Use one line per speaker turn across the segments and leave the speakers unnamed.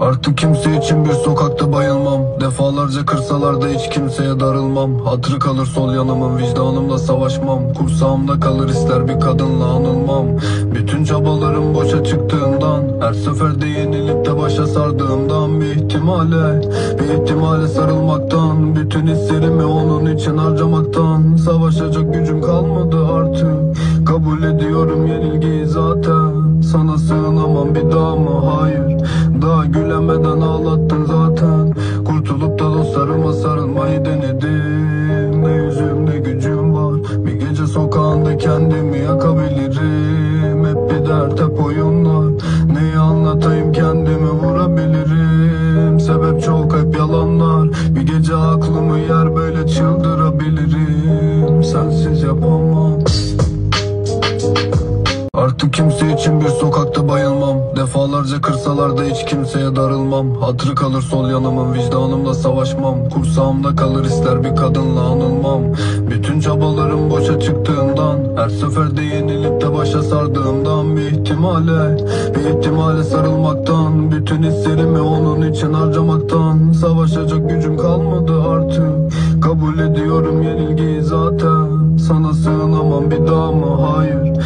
Artık kimse için bir sokakta bayılmam. Defalarca kırsalar da hiç kimseye darılmam. Hatırı kalır sol yanımın vicdanımla savaşmam. Kursağımda kalır ister bir kadınla anılmam. Bütün çabalarım boşa çıktığından Her seferde yenilip de başa sardığımdan Bir ihtimale, bir ihtimale sarılmaktan Bütün hislerimi onun için harcamaktan Savaşacak gücüm kalmadı Sana sığınamam bir daha mı? Hayır. Daha gülemeden ağlattın zaten. Kurtulup da dostlarıma sarılmayı denedim. Ne yüzüm ne gücüm var. Bir gece sokağında kendimi yakabilirim. Hep bir dert hep oyunlar. Neyi anlatayım kendimi vurabilirim. Sebep çok hep yalanlar. Bir gece aklımı yer böyle çıldırabilirim. Sensiz yapamam Artık kimse için bir sokakta bayılmam. Defalarca kırsalar da hiç kimseye darılmam. Hatırı kalır sol yanımın vicdanımla savaşmam. Kursağımda kalır ister bir kadınla anılmam. Bütün çabalarım boşa çıktığından Her seferde yenilip de başa sardığımdan Bir ihtimale, bir ihtimale sarılmaktan Bütün hislerimi onun için harcamaktan. Savaşacak gücüm kalmadı artık. Kabul ediyorum yenilgiyi zaten. Sana sığınamam bir daha mı? Hayır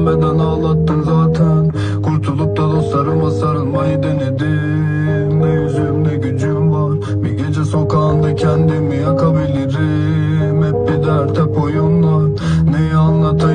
istemeden ağlattın zaten. Kurtulup da dostlarıma sarılmayı denedim. Ne yüzüm ne gücüm var. Bir gece sokağında kendimi yakabilirim. Hep bir dert hep oyunlar. Neyi anlatayım?